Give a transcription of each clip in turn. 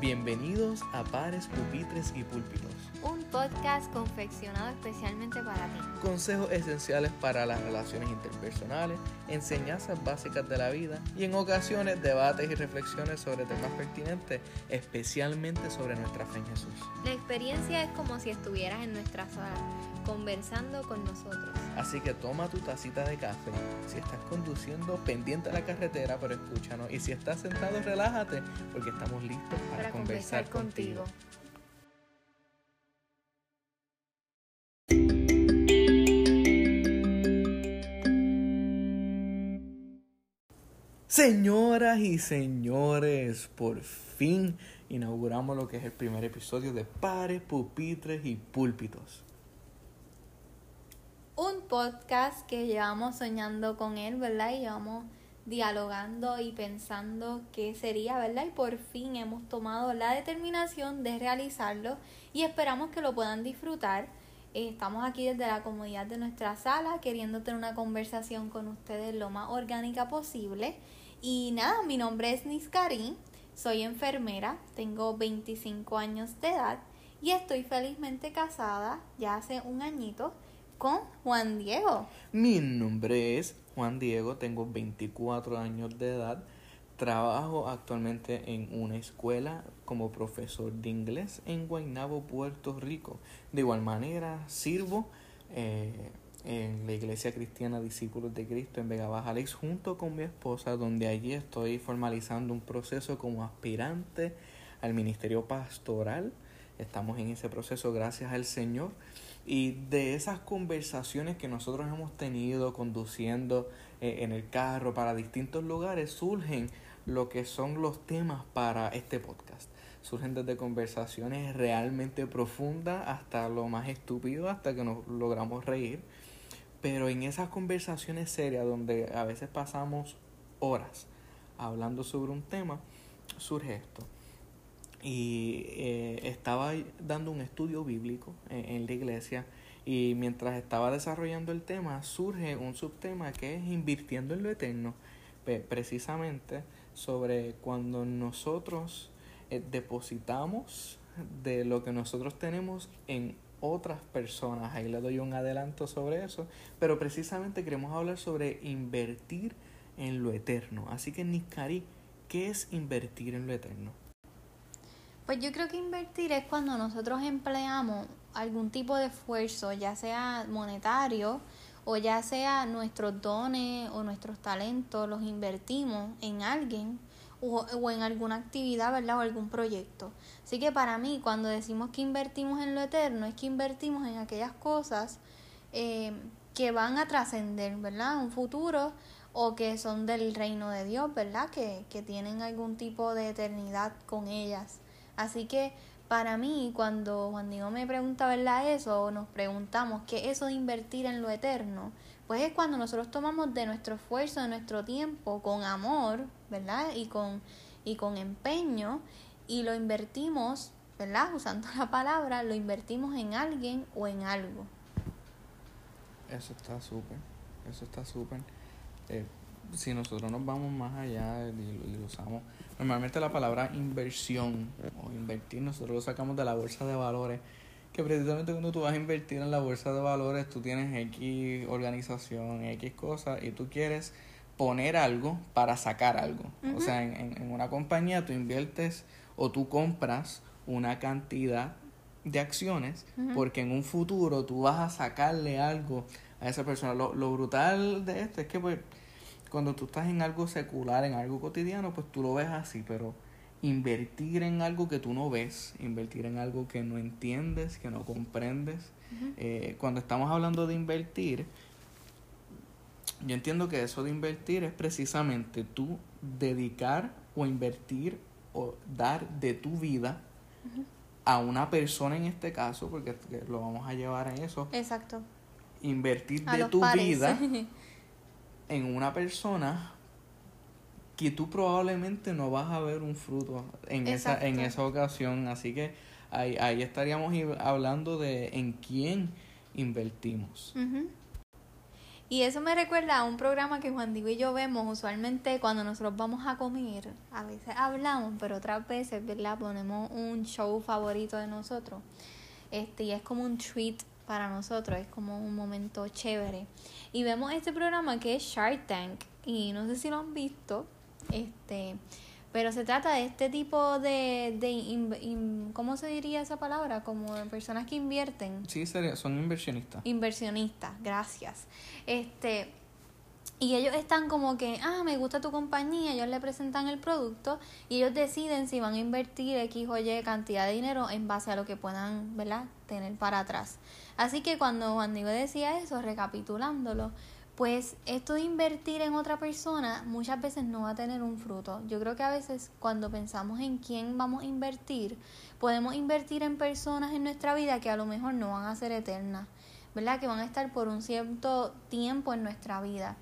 Bienvenidos a Pares, Pupitres y Púlpitos. Un podcast confeccionado especialmente para ti. Consejos esenciales para las relaciones interpersonales, enseñanzas básicas de la vida y en ocasiones debates y reflexiones sobre temas pertinentes, especialmente sobre nuestra fe en Jesús. La experiencia es como si estuvieras en nuestra sala, conversando con nosotros. Así que toma tu tacita de café. Si estás conduciendo, pendiente a la carretera, pero escúchanos. Y si estás sentado, relájate, porque estamos listos para, conversar, contigo. Señoras y señores, por fin inauguramos lo que es el primer episodio de Pares, Pupitres y Púlpitos. Un podcast que llevamos soñando con él, ¿verdad? Y llevamos dialogando y pensando qué sería, ¿verdad? Y por fin hemos tomado la determinación de realizarlo y esperamos que lo puedan disfrutar. Eh, estamos aquí desde la comodidad de nuestra sala queriendo tener una conversación con ustedes lo más orgánica posible. Y nada, mi nombre es Niskarin, soy enfermera, tengo 25 años de edad y estoy felizmente casada ya hace un añito con Juan Diego. Mi nombre es Juan Diego, tengo 24 años de edad. Trabajo actualmente en una escuela como profesor de inglés en Guaynabo, Puerto Rico. De igual manera, sirvo eh, en la Iglesia Cristiana Discípulos de Cristo en Vega Baja Alex junto con mi esposa, donde allí estoy formalizando un proceso como aspirante al ministerio pastoral. Estamos en ese proceso gracias al Señor. Y de esas conversaciones que nosotros hemos tenido conduciendo eh, en el carro para distintos lugares, surgen lo que son los temas para este podcast. Surgen desde conversaciones realmente profundas hasta lo más estúpido, hasta que nos logramos reír. Pero en esas conversaciones serias donde a veces pasamos horas hablando sobre un tema, surge esto. Y eh, estaba dando un estudio bíblico en, la iglesia y mientras estaba desarrollando el tema surge un subtema que es invirtiendo en lo eterno, precisamente sobre cuando nosotros eh, depositamos de lo que nosotros tenemos en otras personas. Ahí le doy un adelanto sobre eso. Pero precisamente queremos hablar sobre invertir en lo eterno. Así que, Niskari, ¿qué es invertir en lo eterno? Pues yo creo que invertir es cuando nosotros empleamos algún tipo de esfuerzo, ya sea monetario o ya sea nuestros dones o nuestros talentos, los invertimos en alguien o, en alguna actividad, ¿verdad? O algún proyecto. Así que para mí, cuando decimos que invertimos en lo eterno, es que invertimos en aquellas cosas eh, que van a trascender, ¿verdad? Un futuro o que son del reino de Dios, ¿verdad? Que, que tienen algún tipo de eternidad con ellas. Así que para mí, cuando Juan Diego me pregunta, ¿verdad? Eso, o nos preguntamos qué es eso de invertir en lo eterno, pues es cuando nosotros tomamos de nuestro esfuerzo, de nuestro tiempo, con amor, ¿verdad? Y con, y con empeño, y lo invertimos, ¿verdad? Usando la palabra, lo invertimos en alguien o en algo. Eso está súper, eso está súper. Eh, si nosotros nos vamos más allá y, lo usamos, normalmente la palabra inversión o invertir, nosotros lo sacamos de la bolsa de valores, que precisamente cuando tú vas a invertir en la bolsa de valores, tú tienes X organización, X cosas, y tú quieres poner algo para sacar algo. O sea, en, en, una compañía tú inviertes o tú compras una cantidad de acciones porque en un futuro tú vas a sacarle algo a esa persona. Lo, lo brutal de esto es que pues cuando tú estás en algo secular, en algo cotidiano, pues tú lo ves así, pero invertir en algo que tú no ves, invertir en algo que no entiendes, que no comprendes. Eh, cuando estamos hablando de invertir, yo entiendo que eso de invertir es precisamente tú dedicar o invertir o dar de tu vida a una persona en este caso, porque lo vamos a llevar en eso. Exacto. Invertir de tu vida en una persona que tú probablemente no vas a ver un fruto en esa en esa ocasión así que ahí, ahí estaríamos hablando de en quién invertimos Y eso me recuerda a un programa que Juan Diego y yo vemos usualmente cuando nosotros vamos a comer. A veces hablamos, pero otras veces, ¿verdad? Ponemos un show favorito de nosotros. Este, y es como un treat para nosotros, es como un momento chévere. Y vemos este programa que es Shark Tank. Y no sé si lo han visto. Este, pero se trata de este tipo de, de ¿cómo se diría esa palabra? Como personas que invierten. Sí, son inversionistas. Inversionistas, gracias. Este, y ellos están como que, ah, me gusta tu compañía, ellos le presentan el producto y ellos deciden si van a invertir X o Y cantidad de dinero en base a lo que puedan, ¿verdad?, tener para atrás. Así que cuando Juan Diego decía eso, recapitulándolo, pues esto de invertir en otra persona muchas veces no va a tener un fruto. Yo creo que a veces cuando pensamos en quién vamos a invertir, podemos invertir en personas en nuestra vida que a lo mejor no van a ser eternas, ¿verdad? Que van a estar por un cierto tiempo en nuestra vida.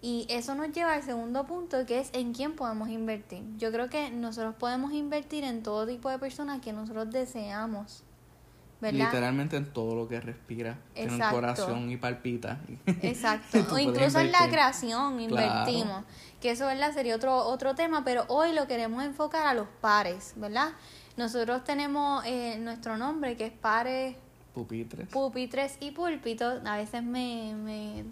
Y eso nos lleva al segundo punto, que es en quién podemos invertir. Yo creo que nosotros podemos invertir en todo tipo de personas que nosotros deseamos Literalmente en todo lo que respira, en el corazón y palpita. Exacto. o incluso en la creación invertimos. Que eso, ¿verdad? Sería otro, otro tema, pero hoy lo queremos enfocar a los pares, ¿verdad? Nosotros tenemos eh, nuestro nombre que es pares. Pupitres. Pupitres y púlpitos. A veces me, me,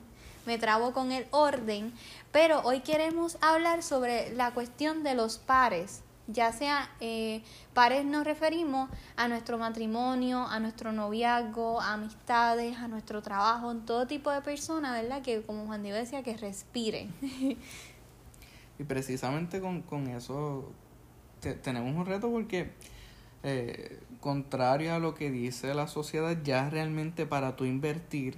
me trabo con el orden, pero hoy queremos hablar sobre la cuestión de los pares ya sea eh, pares nos referimos a nuestro matrimonio, a nuestro noviazgo, a amistades, a nuestro trabajo, en todo tipo de personas, ¿verdad? Que como Juan Diego decía, que respiren. y precisamente con, con eso tenemos un reto porque, eh, contrario a lo que dice la sociedad, ya realmente para tú invertir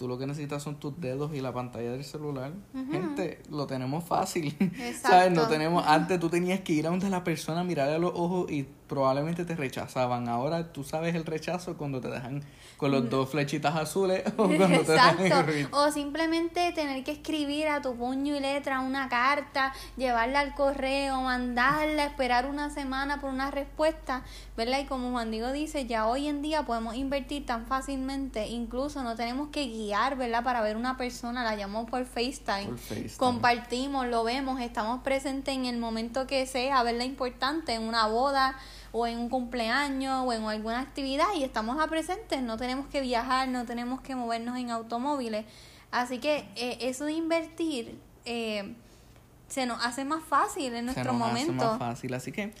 tú lo que necesitas son tus dedos y la pantalla del celular. Gente, lo tenemos fácil. ¿Sabes? No tenemos, antes tú tenías que ir a donde la persona, mirarle a los ojos y probablemente te rechazaban. Ahora tú sabes el rechazo cuando te dejan con los mm. dos flechitas azules o cuando te dejan O simplemente tener que escribir a tu puño y letra una carta, llevarla al correo, mandarla, esperar una semana por una respuesta, ¿verdad? Y como Juan Diego dice, ya hoy en día podemos invertir tan fácilmente, incluso no tenemos que guiar, ¿verdad? Para ver una persona, la llamamos por FaceTime, por FaceTime. compartimos, lo vemos, estamos presentes en el momento que sea, ¿verdad? Importante, en una boda, o en un cumpleaños o en alguna actividad y estamos a presentes, no tenemos que viajar, no tenemos que movernos en automóviles. Así que eh, eso de invertir eh, se nos hace más fácil en nuestro se nos Hace más fácil, así que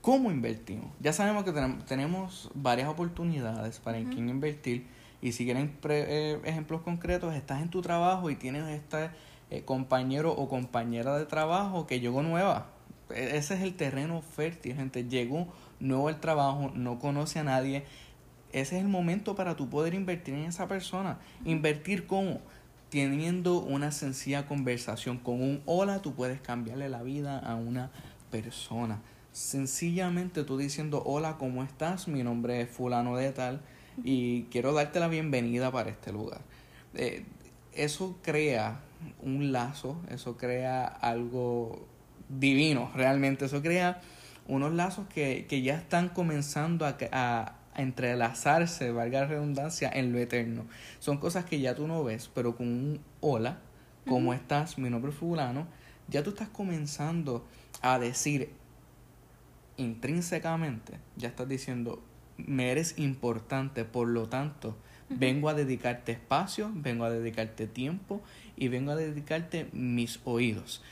¿cómo invertimos? Ya sabemos que tenemos varias oportunidades para en quién invertir y si quieren eh, ejemplos concretos, estás en tu trabajo y tienes este compañero o compañera de trabajo que llegó nueva. E-, ese es el terreno fértil, gente. Llegó nuevo el trabajo, no conoce a nadie. Ese es el momento para tú poder invertir en esa persona. Invertir como teniendo una sencilla conversación con un hola, tú puedes cambiarle la vida a una persona. Sencillamente tú diciendo hola, ¿cómo estás? Mi nombre es fulano de tal y quiero darte la bienvenida para este lugar. Eh, eso crea un lazo, eso crea algo divino, realmente eso crea unos lazos que, que ya están comenzando a, a, entrelazarse, valga la redundancia, en lo eterno. Son cosas que ya tú no ves, pero con un hola, ¿cómo estás? Mi nombre es fulano, ya tú estás comenzando a decir intrínsecamente, ya estás diciendo, me eres importante, por lo tanto, vengo a dedicarte espacio, vengo a dedicarte tiempo y vengo a dedicarte mis oídos.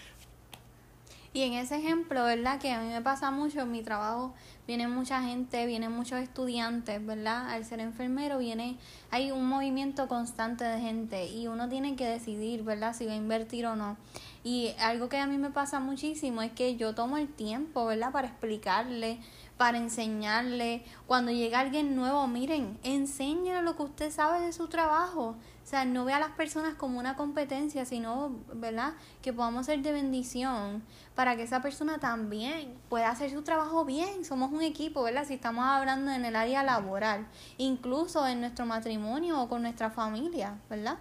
Y en ese ejemplo, ¿verdad? Que a mí me pasa mucho en mi trabajo, viene mucha gente, vienen muchos estudiantes, ¿verdad? Al ser enfermero viene, hay un movimiento constante de gente y uno tiene que decidir, ¿verdad? Si va a invertir o no. Y algo que a mí me pasa muchísimo es que yo tomo el tiempo, ¿verdad? Para explicarle, para enseñarle. Cuando llega alguien nuevo, miren, enséñale lo que usted sabe de su trabajo. O sea, no ve a las personas como una competencia, sino, ¿verdad? Que podamos ser de bendición para que esa persona también pueda hacer su trabajo bien. Somos un equipo, ¿verdad? Si estamos hablando en el área laboral, incluso en nuestro matrimonio o con nuestra familia, ¿verdad?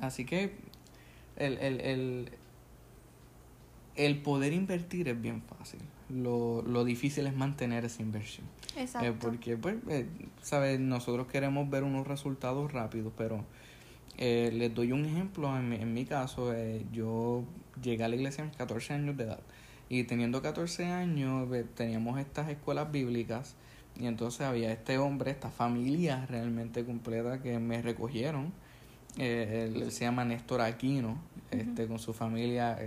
Así que el, el, el, el poder invertir es bien fácil lo, lo difícil es mantener esa inversión. Exacto. Eh, porque, pues, eh, ¿sabes? Nosotros queremos ver unos resultados rápidos, pero Eh, les doy un ejemplo, en mi, en mi caso, eh, yo llegué a la iglesia a mis 14 años de edad y teniendo 14 años teníamos estas escuelas bíblicas y entonces había este hombre, esta familia realmente completa que me recogieron. Eh, él, se llama Néstor Aquino, este, con su familia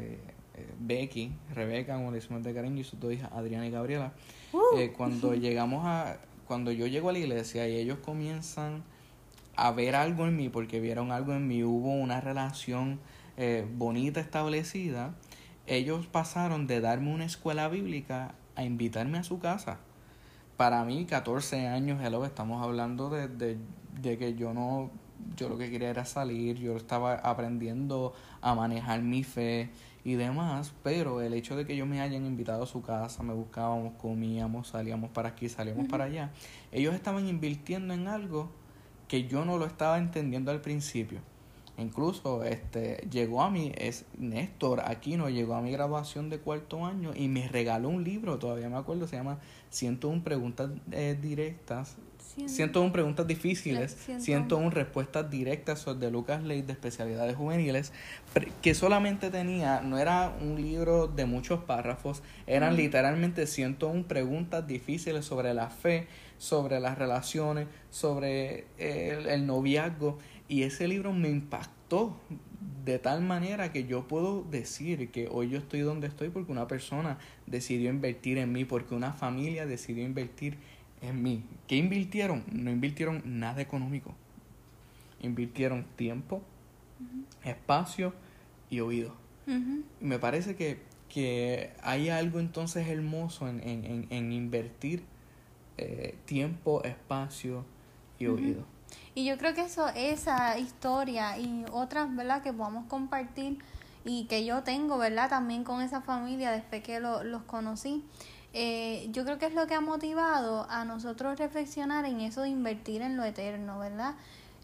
Becky, Rebeca, como le decimos de cariño, y sus dos hijas Adriana y Gabriela. Uh. Eh, cuando llegamos a, cuando yo llego a la iglesia y ellos comienzan a ver algo en mí, porque vieron algo en mí, hubo una relación eh, bonita establecida, ellos pasaron de darme una escuela bíblica a invitarme a su casa. Para mí, 14 años, hello, estamos hablando de, de, de que yo no, yo lo que quería era salir, yo estaba aprendiendo a manejar mi fe y demás, pero el hecho de que ellos me hayan invitado a su casa, me buscábamos, comíamos, salíamos para aquí, salíamos para allá, ellos estaban invirtiendo en algo que yo no lo estaba entendiendo al principio. Incluso este llegó a mí, es Néstor Aquino, llegó a mi graduación de cuarto año y me regaló un libro, todavía me acuerdo, se llama 101 preguntas eh, directas, Cien- 101 preguntas difíciles, Ciento- 101 respuestas directas sobre de Lucas Ley de especialidades juveniles, que solamente tenía, no era un libro de muchos párrafos, eran literalmente 101 preguntas difíciles sobre la fe, sobre las relaciones, sobre eh, el, el noviazgo, y ese libro me impactó de tal manera que yo puedo decir que hoy yo estoy donde estoy porque una persona decidió invertir en mí, porque una familia decidió invertir en mí. ¿Qué invirtieron? No invirtieron nada económico. Invirtieron tiempo, espacio y oído. Y me parece que, que hay algo entonces hermoso en, en, en, en invertir eh, tiempo, espacio y oído. Y yo creo que eso, esa historia y otras, ¿verdad? Que podamos compartir y que yo tengo, ¿verdad? También con esa familia desde que lo- los conocí. Eh, yo creo que es lo que ha motivado a nosotros reflexionar en eso de invertir en lo eterno, ¿verdad?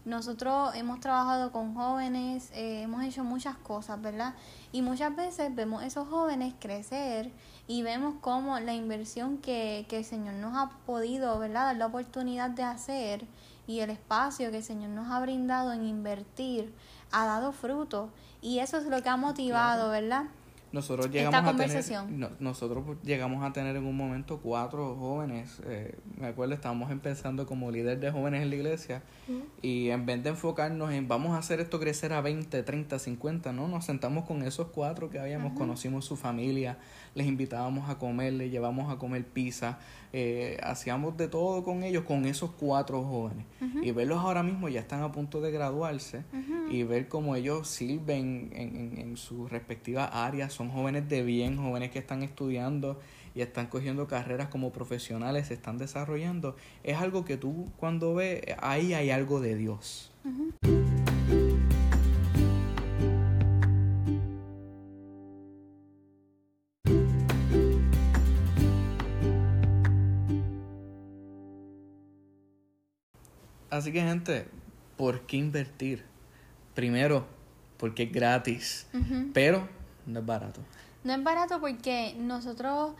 Nosotros hemos trabajado con jóvenes, eh, hemos hecho muchas cosas, ¿verdad? Y muchas veces vemos esos jóvenes crecer y vemos cómo la inversión que, que el Señor nos ha podido, ¿verdad? Dar la oportunidad de hacer y el espacio que el Señor nos ha brindado en invertir ha dado fruto. Y eso es lo que ha motivado, ¿verdad? Nosotros Esta llegamos a tener, no- nosotros llegamos a tener en un momento cuatro jóvenes. eh, me acuerdo, estábamos empezando como líder de jóvenes en la iglesia y en vez de enfocarnos en vamos a hacer esto crecer a 20, 30, 50, no, nos sentamos con esos cuatro que habíamos, conocimos su familia, les invitábamos a comer, les llevamos a comer pizza, eh, hacíamos de todo con ellos, con esos cuatro jóvenes. Y verlos ahora mismo ya están a punto de graduarse y ver cómo ellos sirven en, en, en sus respectivas áreas, son jóvenes de bien, jóvenes que están estudiando y están cogiendo carreras como profesionales, se están desarrollando, es algo que tú cuando ves, ahí hay algo de Dios. Así que gente, ¿por qué invertir? Primero, porque es gratis, pero no es barato. No es barato porque nosotros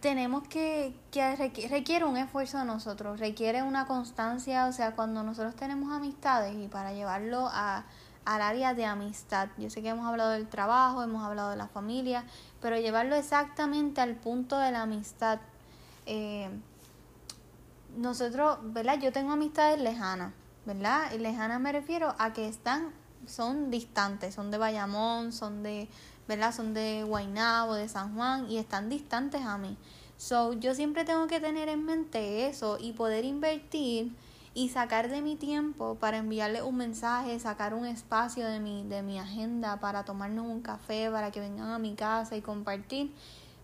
tenemos que, que requ- requiere un esfuerzo de nosotros, requiere una constancia, o sea, cuando nosotros tenemos amistades y para llevarlo a, al área de amistad, yo sé que hemos hablado del trabajo, hemos hablado de la familia, pero llevarlo exactamente al punto de la amistad. Eh, nosotros, ¿verdad? Yo tengo amistades lejanas, ¿verdad? Y lejanas me refiero a que están, son distantes, son de Bayamón, son de, ¿verdad? Son de Guaynabo, de San Juan y están distantes a mí. So, yo siempre tengo que tener en mente eso y poder invertir y sacar de mi tiempo para enviarle un mensaje, sacar un espacio de mi, de mi agenda para tomarnos un café, para que vengan a mi casa y compartir.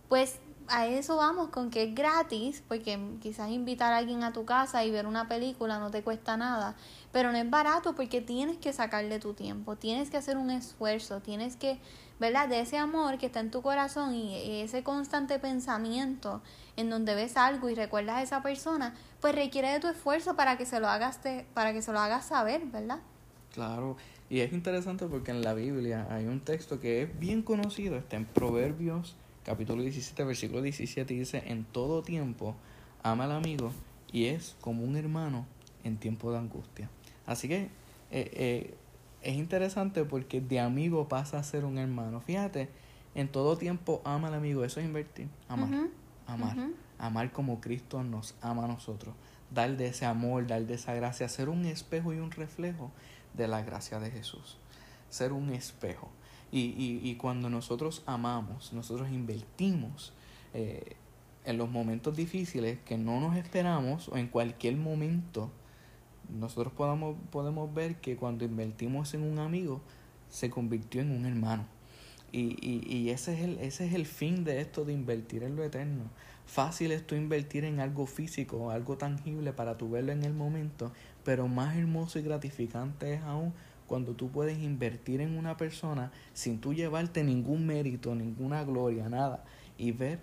Pues a eso vamos, con que es gratis, porque quizás invitar a alguien a tu casa y ver una película no te cuesta nada, pero no es barato porque tienes que sacarle tu tiempo, tienes que hacer un esfuerzo, tienes que, ¿verdad? De ese amor que está en tu corazón y ese constante pensamiento en donde ves algo y recuerdas a esa persona, pues requiere de tu esfuerzo para que se lo hagas, te- para que se lo hagas saber, ¿verdad? Claro, y es interesante porque en la Biblia hay un texto que es bien conocido, está en Proverbios capítulo 17, versículo 17, y dice, en todo tiempo ama al amigo y es como un hermano en tiempo de angustia. Así que eh, eh, es interesante porque de amigo pasa a ser un hermano. Fíjate, en todo tiempo ama al amigo, eso es invertir, amar, amar, amar como Cristo nos ama a nosotros, dar de ese amor, dar de esa gracia, ser un espejo y un reflejo de la gracia de Jesús, ser un espejo. Y, y, y cuando nosotros amamos, nosotros invertimos eh, en los momentos difíciles que no nos esperamos o en cualquier momento, nosotros podamos, podemos ver que cuando invertimos en un amigo, se convirtió en un hermano. Y, y, y ese, es el, ese es el fin de esto de invertir en lo eterno. Fácil es tú invertir en algo físico, algo tangible para tu verlo en el momento, pero más hermoso y gratificante es aún cuando tú puedes invertir en una persona sin tú llevarte ningún mérito, ninguna gloria, nada, y ver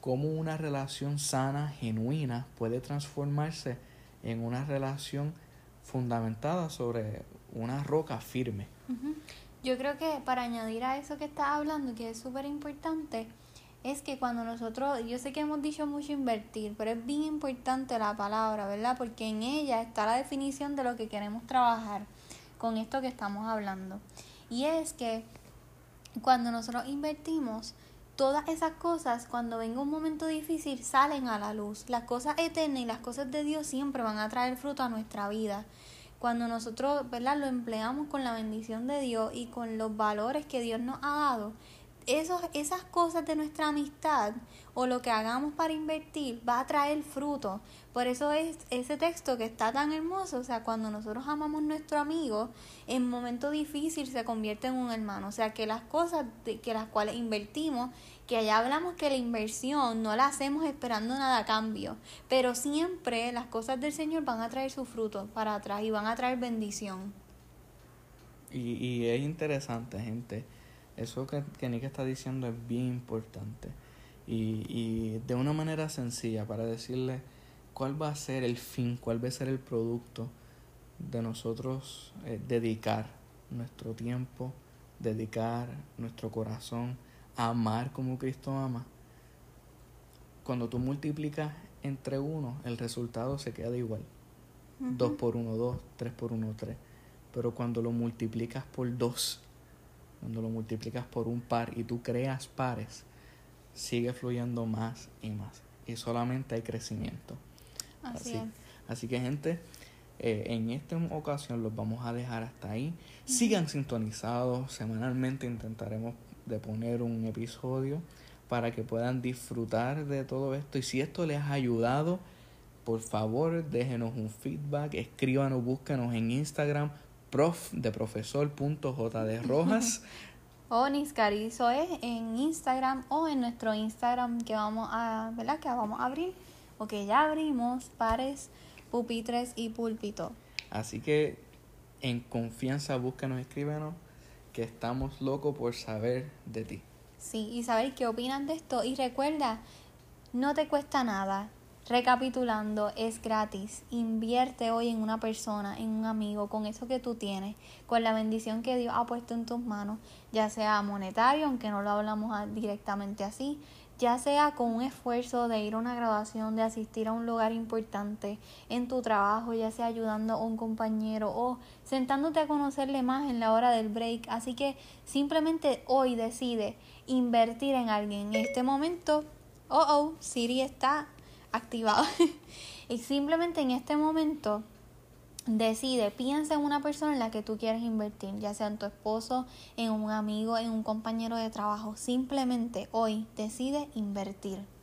cómo una relación sana, genuina, puede transformarse en una relación fundamentada sobre una roca firme. Yo creo que para añadir a eso que estás hablando, que es súper importante, es que cuando nosotros, yo sé que hemos dicho mucho invertir, pero es bien importante la palabra, ¿verdad? Porque en ella está la definición de lo que queremos trabajar con esto que estamos hablando. Y es que cuando nosotros invertimos, todas esas cosas, cuando venga un momento difícil, salen a la luz. Las cosas eternas y las cosas de Dios siempre van a traer fruto a nuestra vida. Cuando nosotros, ¿verdad?, lo empleamos con la bendición de Dios y con los valores que Dios nos ha dado, esos, esas cosas de nuestra amistad o lo que hagamos para invertir va a traer fruto. Por eso es ese texto que está tan hermoso, o sea, cuando nosotros amamos nuestro amigo, en momento difícil se convierte en un hermano. O sea, que las cosas de, que las cuales invertimos, que allá hablamos que la inversión no la hacemos esperando nada a cambio, pero siempre las cosas del Señor van a traer su fruto para atrás y van a traer bendición. Y, y es interesante, gente eso que, que Nick está diciendo es bien importante. Y, y de una manera sencilla para decirle cuál va a ser el fin, cuál va a ser el producto de nosotros eh, dedicar nuestro tiempo, dedicar nuestro corazón a amar como Cristo ama. Cuando tú multiplicas entre uno, el resultado se queda igual. Dos por uno, dos, tres por uno, tres. Pero cuando lo multiplicas por dos, cuando lo multiplicas por un par y tú creas pares, sigue fluyendo más y más. Y solamente hay crecimiento. Así, así, que gente, eh, en esta ocasión los vamos a dejar hasta ahí. Sigan sintonizados. Semanalmente intentaremos de poner un episodio para que puedan disfrutar de todo esto. Y si esto les ha ayudado, por favor déjenos un feedback, escríbanos, búsquenos en Instagram prof de profesor rojas o Niscarizo es en Instagram o en nuestro Instagram que vamos a, ¿verdad? Que vamos a abrir o que ya abrimos pares, pupitres y púlpito. Así que en confianza búscanos, escríbenos que estamos locos por saber de ti. Sí, y saber qué opinan de esto. Y recuerda, no te cuesta nada. Recapitulando, es gratis. Invierte hoy en una persona, en un amigo, con eso que tú tienes, con la bendición que Dios ha puesto en tus manos, ya sea monetario, aunque no lo hablamos directamente así, ya sea con un esfuerzo de ir a una graduación, de asistir a un lugar importante en tu trabajo, ya sea ayudando a un compañero o sentándote a conocerle más en la hora del break. Así que simplemente hoy decide invertir en alguien. En este momento, oh, oh, Siri está activado. y simplemente en este momento decide, piensa en una persona en la que tú quieres invertir, ya sea en tu esposo, en un amigo, en un compañero de trabajo. Simplemente hoy decide invertir.